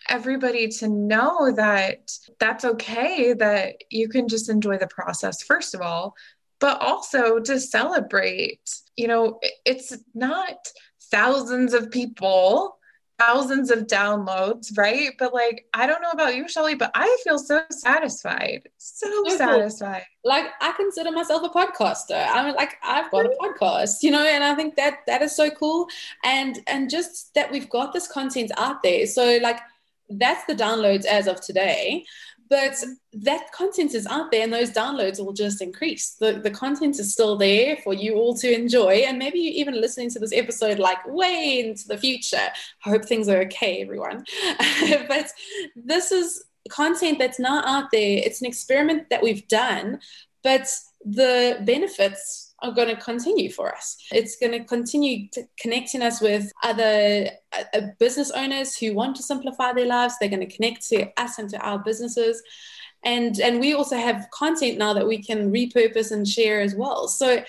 everybody to know that that's okay that you can just enjoy the process first of all but also to celebrate you know it's not thousands of people thousands of downloads, right? But like, I don't know about you, Shelly, but I feel so satisfied. So, satisfied. Like I consider myself a podcaster. I'm like, I've got a podcast, you know, and I think that that is so cool. And and just that we've got this content out there. So like that's the downloads as of today but that content is out there and those downloads will just increase. The, the content is still there for you all to enjoy. And maybe you're even listening to this episode like way into the future. I hope things are okay everyone. But this is content that's not out there. It's an experiment that we've done but the benefits are going to continue for us. It's going to continue connecting us with other uh, business owners who want to simplify their lives. They're going to connect to us and to our businesses. And, and we also have content now that we can repurpose and share as well. So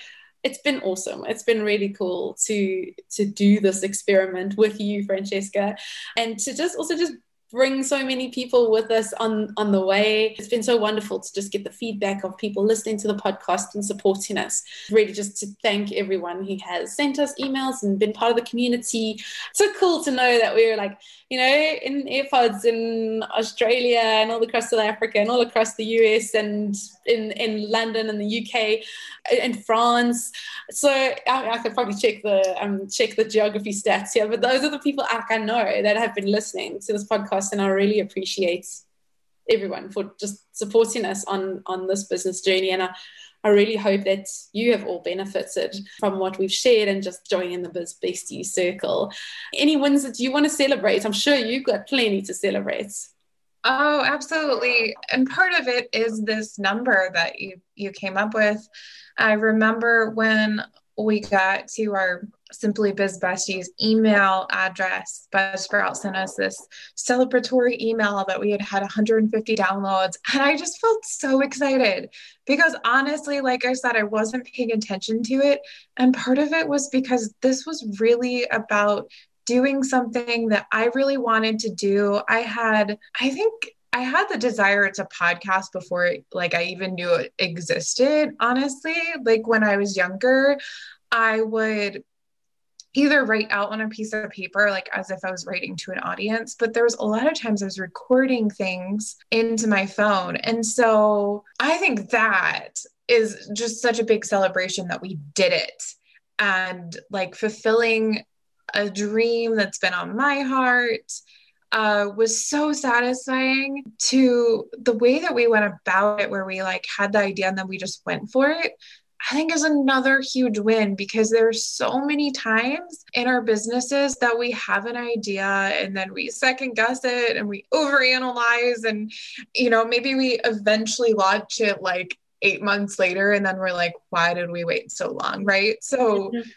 it's been awesome. It's been really cool to to do this experiment with you, Francesca, and to just also just bring so many people with us on on the way. It's been so wonderful to just get the feedback of people listening to the podcast and supporting us. Really just to thank everyone who has sent us emails and been part of the community. So cool to know that we are like you know in airpods in australia and all across south africa and all across the us and in in london and the uk and france. So i, I could probably check the um check the geography stats here but those are the people i know that have been listening to this podcast and I really appreciate everyone for just supporting us on on this business journey and I, I really hope that you have all benefited from what we've shared and just joining the Biz Bestie circle. Any wins that you want to celebrate? I'm sure you've got plenty to celebrate. Oh, absolutely. And part of it is this number that you you came up with. I remember when we got to our Simply Biz Besties email address, Buzzsprout sent us this celebratory email that we had had 150 downloads. And I just felt so excited because honestly, like I said, I wasn't paying attention to it. And part of it was because this was really about doing something that I really wanted to do. I had, I think, I had the desire to podcast before like I even knew it existed, honestly. Like when I was younger, I would either write out on a piece of paper, like as if I was writing to an audience, but there was a lot of times I was recording things into my phone. And so I think that is just such a big celebration that we did it and like fulfilling a dream that's been on my heart. Uh, was so satisfying to the way that we went about it, where we like had the idea and then we just went for it I think is another huge win because there's so many times in our businesses that we have an idea and then we second guess it and we overanalyze and you know maybe we eventually launch it like 8 months later and then we're like why did we wait so long? Right? So mm-hmm.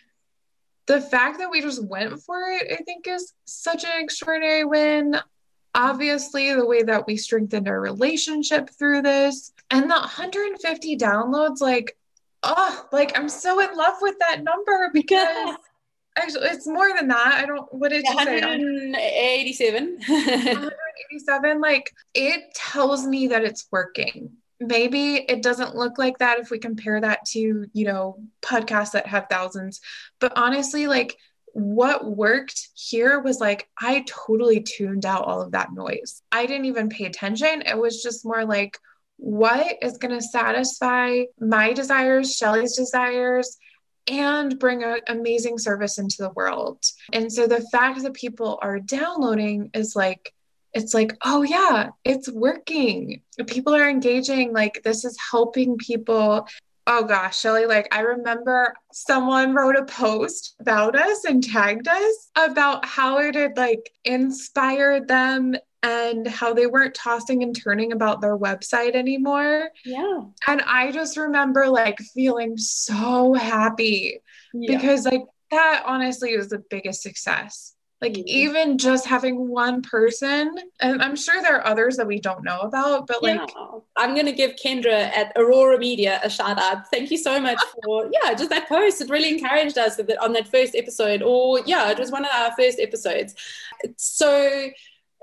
the fact that we just went for it I think is such an extraordinary win. Obviously the way that we strengthened our relationship through this and the 150 downloads like oh, like I'm so in love with that number because actually it's more than that. I don't, what did you say? 187. 187. Like it tells me that it's working. Maybe it doesn't look like that if we compare that to, you know, podcasts that have thousands. But honestly, like what worked here was like I totally tuned out all of that noise. I didn't even pay attention. It was just more like, what is going to satisfy my desires, Shelly's desires, and bring an amazing service into the world. And so the fact that people are downloading is like, it's like, oh yeah, it's working. People are engaging. Like, this is helping people Oh gosh, Shelly, like I remember someone wrote a post about us and tagged us about how it had like inspired them and how they weren't tossing and turning about their website anymore. Yeah. And I just remember like feeling so happy yeah. because like that honestly was the biggest success like mm-hmm. even just having one person, and I'm sure there are others that we don't know about, but like. I'm gonna give Kendra at Aurora Media a shout out. Thank you so much for yeah, just that post. It really encouraged us that on that first episode, or yeah, it was one of our first episodes. It's so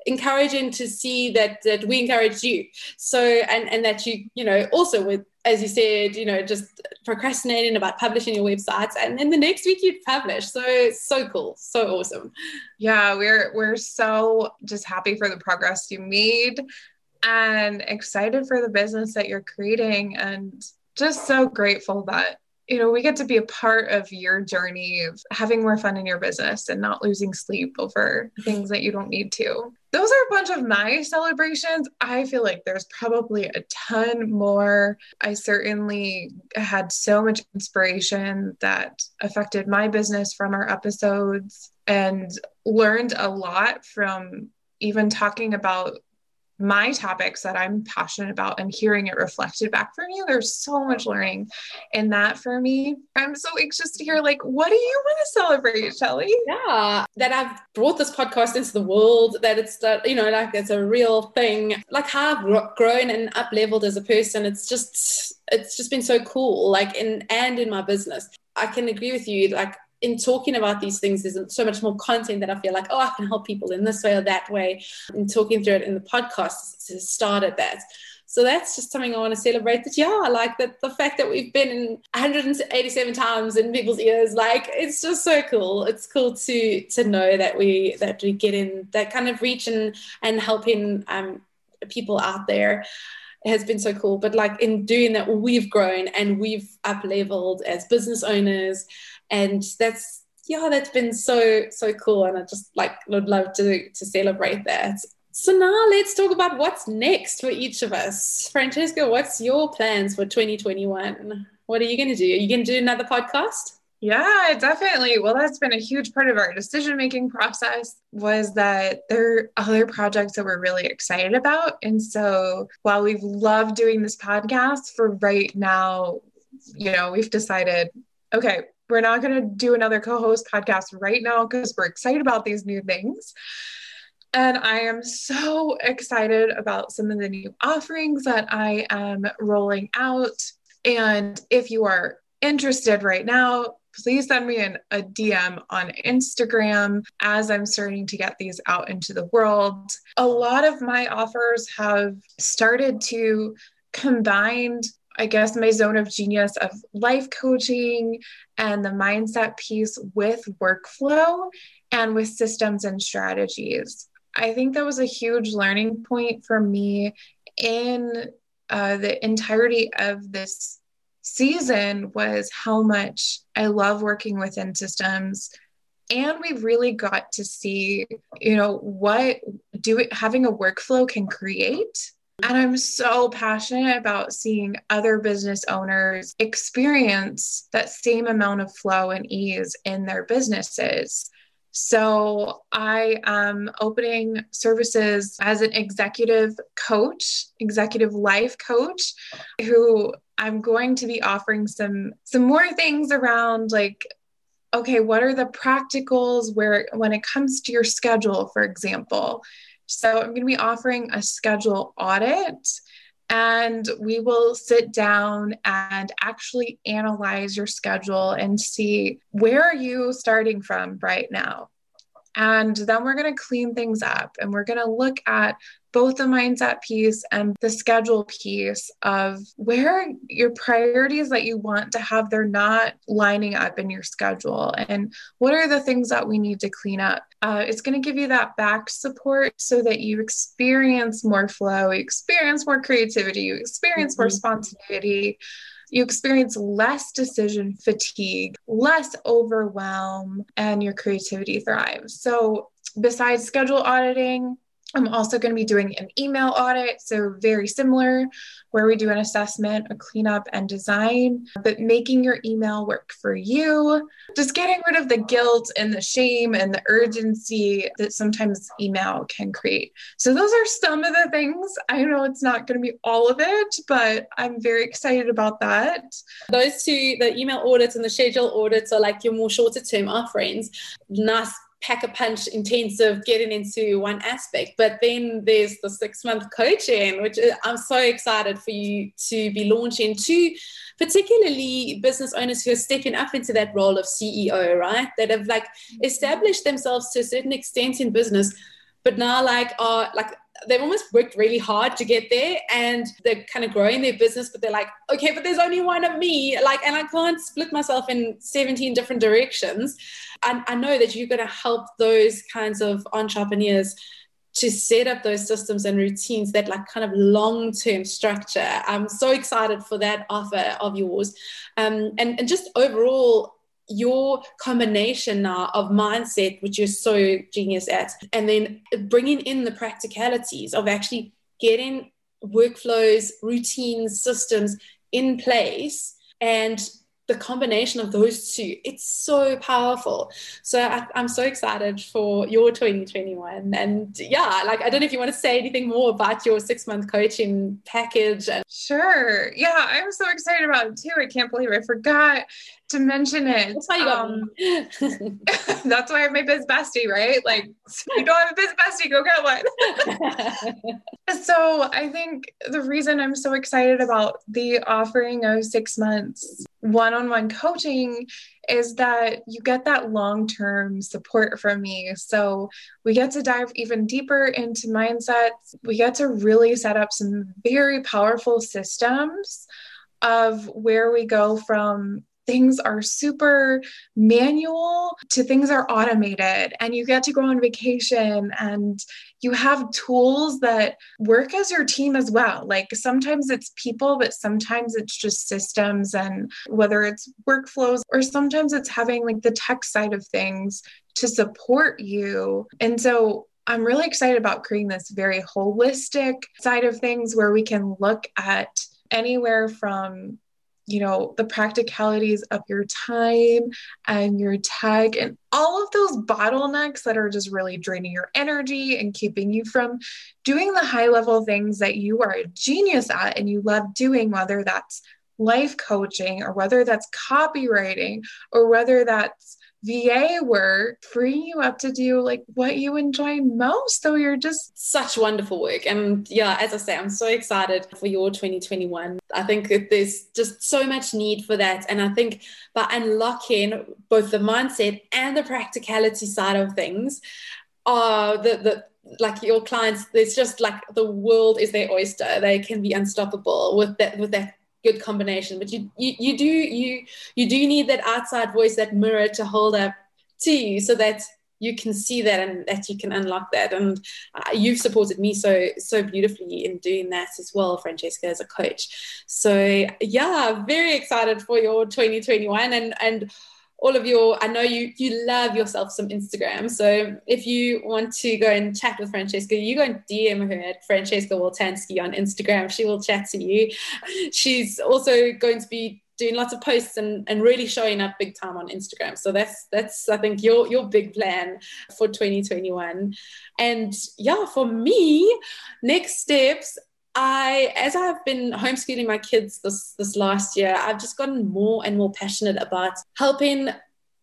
encouraging to see that that we encouraged you. So and and that you you know also with as you said you know just procrastinating about publishing your websites and then the next week you'd publish. So so cool. So awesome. Yeah we're we're so just happy for the progress you made and excited for the business that you're creating and just so grateful that you know, we get to be a part of your journey of having more fun in your business and not losing sleep over things that you don't need to. Those are a bunch of my celebrations. I feel like there's probably a ton more. I certainly had so much inspiration that affected my business from our episodes and learned a lot from even talking about my topics that I'm passionate about and hearing it reflected back from you. There's so much learning in that for me. I'm so anxious to hear, like, what do you want to celebrate, Shelly? Yeah, that I've brought this podcast into the world, that it's, that, you know, like it's a real thing. Like how I've grown and up leveled as a person. It's just, it's just been so cool, like in, and in my business. I can agree with you. Like in talking about these things, there's so much more content that I feel like, oh, I can help people in this way or that way. And talking through it in the podcast started that. So that's just something I want to celebrate. That yeah, like that the fact that we've been in 187 times in people's ears, like it's just so cool. It's cool to to know that we that we get in that kind of reach and and helping um, people out there has been so cool. But like in doing that, we've grown and we've up leveled as business owners and that's yeah that's been so so cool. And i just like would love to to celebrate that. So now let's talk about what's next for each of us. Francesca what's your plans for 2021 what are you going to do? Are you going to do another podcast? Yeah, definitely. Well, that's been a huge part of our decision making process was that there are other projects that we're really excited about. And so while we've loved doing this podcast for right now, you know, we've decided, okay, we're not going to do another co host podcast right now because we're excited about these new things. And I am so excited about some of the new offerings that I am rolling out. And if you are interested right now, please send me an, a DM on Instagram as I'm starting to get these out into the world. A lot of my offers have started to combine I guess, my zone of genius of life coaching and the mindset piece with workflow and with systems and strategies. I think that was a huge learning point for me in uh, the entirety of this season was how much I love working within systems and we really got to see you know what do it having a workflow can create and I'm so passionate about seeing other business owners experience that same amount of flow and ease in their businesses. So I am opening services as an executive coach, executive life coach, who I'm going to be offering some some more things around like okay, what are the practicals where when it comes to your schedule, for example, so I'm going to be offering a schedule audit and we will sit down and actually analyze your schedule and see where are you starting from right now. And then we're going to clean things up and we're going to look at both the mindset piece and the schedule piece of where your priorities that you want to have they're not lining up in your schedule and what are the things that we need to clean up uh, it's going to give you that back support so that you experience more flow you experience more creativity you experience mm-hmm. more spontaneity you experience less decision fatigue, less overwhelm, and your creativity thrives. So, besides schedule auditing, I'm also going to be doing an email audit, so very similar, where we do an assessment, a cleanup, and design, but making your email work for you, just getting rid of the guilt and the shame and the urgency that sometimes email can create. So, those are some of the things. I know it's not going to be all of it, but I'm very excited about that. Those two, the email audits and the schedule audits, are like your more shorter term offerings. Nice pack a punch intensive getting into one aspect but then there's the six month coaching which i'm so excited for you to be launching to particularly business owners who are stepping up into that role of ceo right that have like mm-hmm. established themselves to a certain extent in business but now like are like they've almost worked really hard to get there and they're kind of growing their business but they're like okay but there's only one of me. Like and i can't split myself in 17 different directions. And I know that you're going to help those kinds of entrepreneurs to set up those systems and routines that like kind of long-term structure. I'm so excited for that offer of yours. Um, and, and just overall your combination now of mindset which you're so genius at and then bringing in the practicalities of actually getting workflows routines systems in place and the combination of those two, it's so powerful. So I, am so excited for your 2021. And yeah, like I don't know if you want to say anything more about your six month coaching package. And- sure. Yeah, I'm so excited about it too. I can't believe I forgot to mention it. That's why you got um, That's why I have my biz bestie, right? Like you don't have a biz bestie, go get one. so I think the reason I'm so excited about the offering of six months one-on-one coaching is that you get that long-term support from me. So we get to dive even deeper into mindsets. We get to really set up some very powerful systems of where we go from things are super manual to things are automated and you get to go on vacation and you have tools that work as your team as well. Like sometimes it's people but sometimes it's just systems and whether it's workflows or sometimes it's having like the tech side of things to support you. And so I'm really excited about creating this very holistic side of things where we can look at anywhere from you know, the practicalities of your time and your tech and all of those bottlenecks that are just really draining your energy and keeping you from doing the high level things that you are a genius at and you love doing, whether that's life coaching or whether that's copywriting or whether that's VA work, freeing you up to do like what you enjoy most. So you're just such wonderful work. And yeah, as I say, I'm so excited for your 2021. I think that there's just so much need for that. And I think by unlocking both the mindset and the practicality side of things, uh, the, the like your clients, there's just like the world is their oyster. They can be unstoppable with that with that good combination but you, you you do you you do need that outside voice that mirror to hold up to you so that you can see that and that you can unlock that. And uh, you've supported me so so beautifully in doing that as well francesca as a coach. So yeah very excited for your 2021 and and all of your i know you you love yourself some instagram. So if you want to go and chat with francesca you go and dm her at francesca waltansky on instagram. She will chat to you. She's also going to be doing lots of posts and, and really showing up big time on instagram. So that's that's i think your your big plan for 2021 and yeah for me next steps I, as I've been homeschooling my kids this this last year, I've just gotten more and more passionate about helping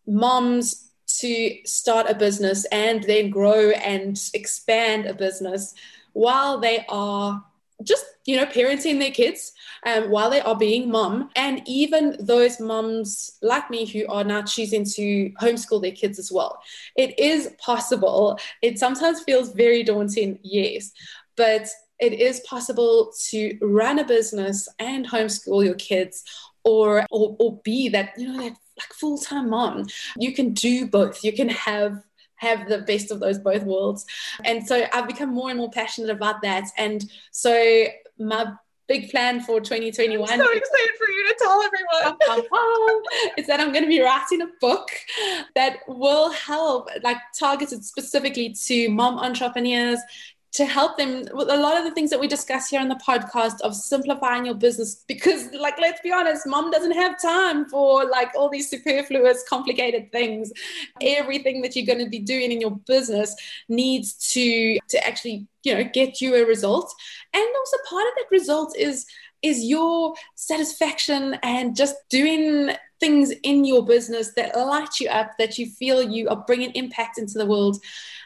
moms to start a business and then grow and expand a business while they are just you know parenting their kids um, while they are being mom. And even those moms like me who are now choosing to homeschool their kids as well. It is possible. It sometimes feels very daunting yes. But it is possible to run a business and homeschool your kids or or, or be that you know that like full-time mom you can do both you can have have the best of those both worlds and so i've become more and more passionate about that and so my big plan for 2021. I'm so excited for you to tell everyone. is that I'm going to be writing a book that will help, like targeted specifically to mom entrepreneurs, to help them. With a lot of the things that we discuss here on the podcast of simplifying your business because like let's be honest mom doesn't have time for like all these superfluous complicated things. Everything that you're going to be doing in your business needs to to actually you know get you a result. And also part of that result is is your satisfaction and just doing things in your business that light you up that you feel you are bringing impact into the world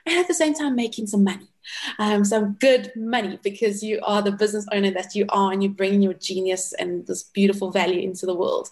and at the same time making some money um, some good money because you are the business owner that you are and you're bringing your genius and this beautiful value into the world.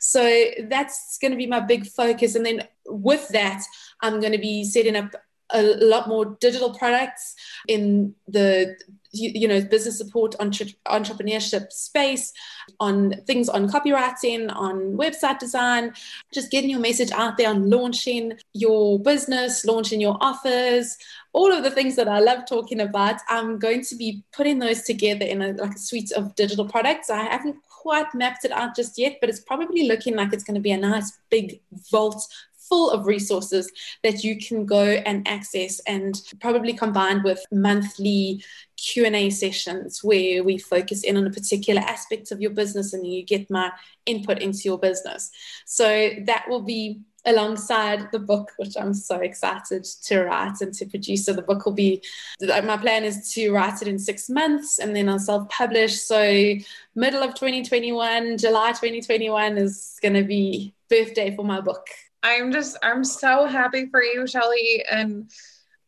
So that's going to be my big focus. And then with that, I'm going to be setting up a lot more digital products in the you, you know business support entre- entrepreneurship space on things on copywriting on website design just getting your message out there on launching your business launching your offers all of the things that I love talking about, I'm going to be putting those together in a, like a suite of digital products. I haven't quite mapped it out just yet, but it's probably looking like it's going to be a nice big vault full of resources that you can go and access and probably combined with monthly q&a sessions where we focus in on a particular aspect of your business and you get my input into your business so that will be alongside the book, which I'm so excited to write and to produce. So the book will be, my plan is to write it in six months and then I'll self-publish. So middle of 2021, July 2021 is going to be birthday for my book. I'm just, I'm so happy for you, Shelly. And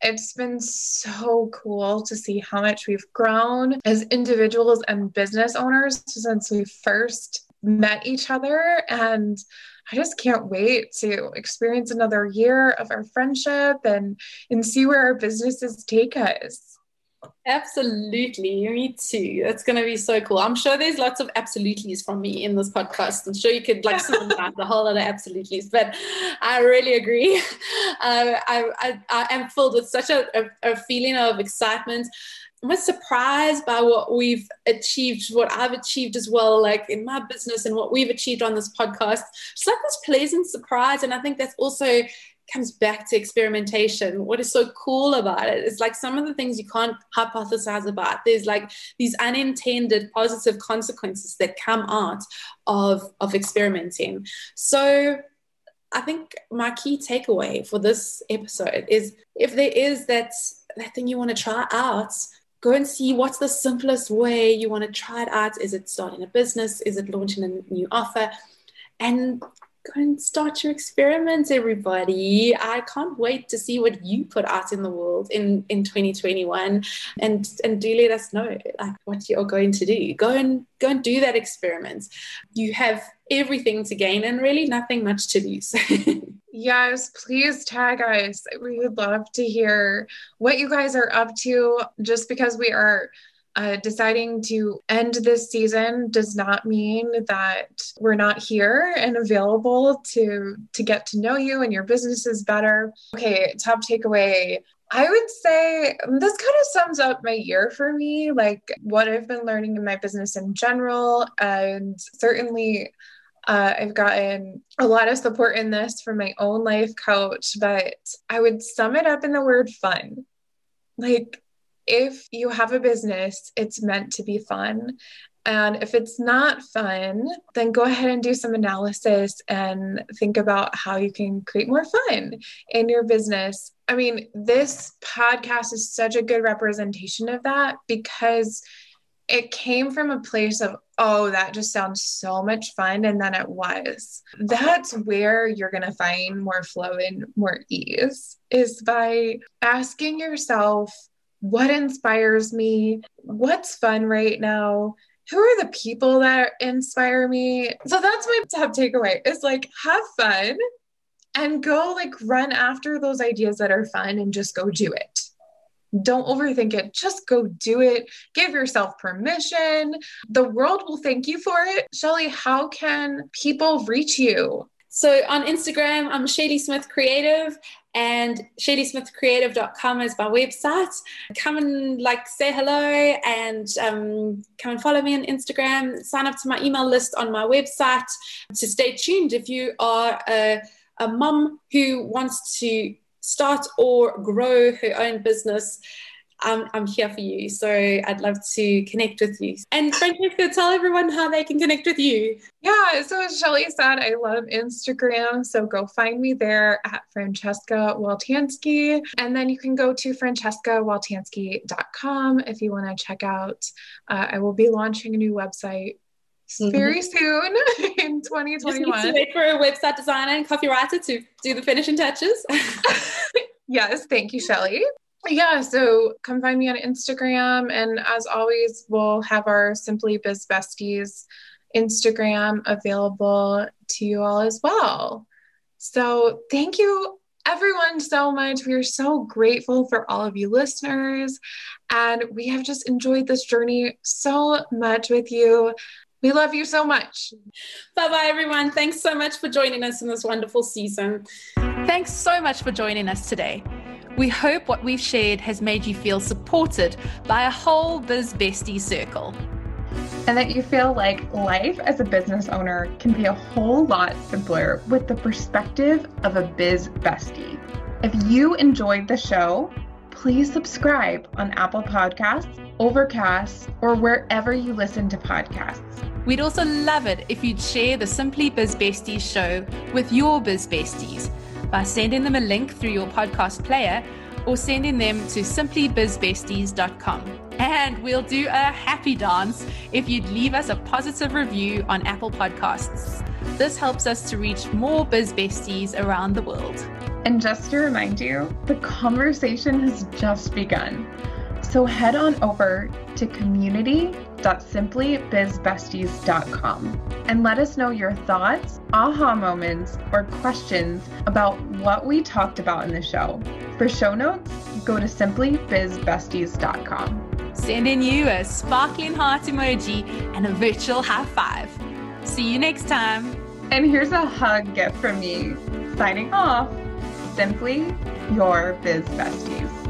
it's been so cool to see how much we've grown as individuals and business owners since we first met each other. And I just can't wait to experience another year of our friendship and and see where our businesses take us. Absolutely, me too. That's going to be so cool. I'm sure there's lots of absolutely's from me in this podcast. I'm sure you could like out the whole lot of absolutely's, but I really agree. Uh, I, I, I am filled with such a, a, a feeling of excitement I'm surprised by what we've achieved, what I've achieved as well, like in my business and what we've achieved on this podcast. It's like this pleasant surprise. And I think that's also comes back to experimentation. What is so cool about it is like some of the things you can't hypothesize about. There's like these unintended positive consequences that come out of, of experimenting. So I think my key takeaway for this episode is if there is that that thing you want to try out, go and see what's the simplest way you want to try it out. Is it starting a business? Is it launching a new offer? And go and start your experiments, everybody. I can't wait to see what you put out in the world in, in 2021 and and do let us know like what you're going to do. Go and go and do that experiment. You have everything to gain and really nothing much to lose. Yes, please tag us. We would love to hear what you guys are up to. Just because we are uh, deciding to end this season does not mean that we're not here and available to to get to know you and your businesses better. Okay, top takeaway. I would say this kind of sums up my year for me, like what I've been learning in my business in general, and certainly uh, I've gotten a lot of support in this from my own life coach, but I would sum it up in the word fun. Like, if you have a business, it's meant to be fun. And if it's not fun, then go ahead and do some analysis and think about how you can create more fun in your business. I mean, this podcast is such a good representation of that because it came from a place of, oh, that just sounds so much fun. And then it was. That's where you're going to find more flow and more ease is by asking yourself, what inspires me? What's fun right now? Who are the people that inspire me? So that's my top takeaway is like have fun and go like run after those ideas that are fun and just go do it. Don't overthink it. Just go do it. Give yourself permission. The world will thank you for it. Shelly, how can people reach you? So on Instagram, I'm Shady Smith Creative and shadysmithcreative.com is my website. Come and like say hello and um, come and follow me on Instagram. Sign up to my email list on my website to stay tuned if you are a, a mom who wants to start or grow her own business, I'm, I'm here for you. So I'd love to connect with you. And Francesca, tell everyone how they can connect with you. Yeah, so as Shelly said, I love Instagram. So go find me there at Francesca Waltansky. And then you can go to francescawaltansky.com if you want to check out. Uh, I will be launching a new website very mm-hmm. soon in 2021. wait for a website designer and copywriter to do the finishing touches. yes, thank you, Shelly. Yeah, so come find me on Instagram. And as always, we'll have our Simply Biz Besties Instagram available to you all as well. So thank you everyone so much. We are so grateful for all of you listeners. And we have just enjoyed this journey so much with you. We love you so much. Bye bye, everyone. Thanks so much for joining us in this wonderful season. Thanks so much for joining us today. We hope what we've shared has made you feel supported by a whole Biz Bestie circle. And that you feel like life as a business owner can be a whole lot simpler with the perspective of a Biz Bestie. If you enjoyed the show, please subscribe on Apple Podcasts, Overcast, or wherever you listen to podcasts. We'd also love it if you'd share the Simply Biz Besties show with your Biz Besties by sending them a link through your podcast player or sending them to simplybizbesties.com. And we'll do a happy dance if you'd leave us a positive review on Apple Podcasts. This helps us to reach more biz besties around the world. And just to remind you, the conversation has just begun. So head on over to community.simplybizbesties.com and let us know your thoughts, aha moments, or questions about what we talked about in the show. For show notes, go to simplybizbesties.com. Sending you a sparkling heart emoji and a virtual high five. See you next time. And here's a hug gift from me. Signing off, simply your biz besties.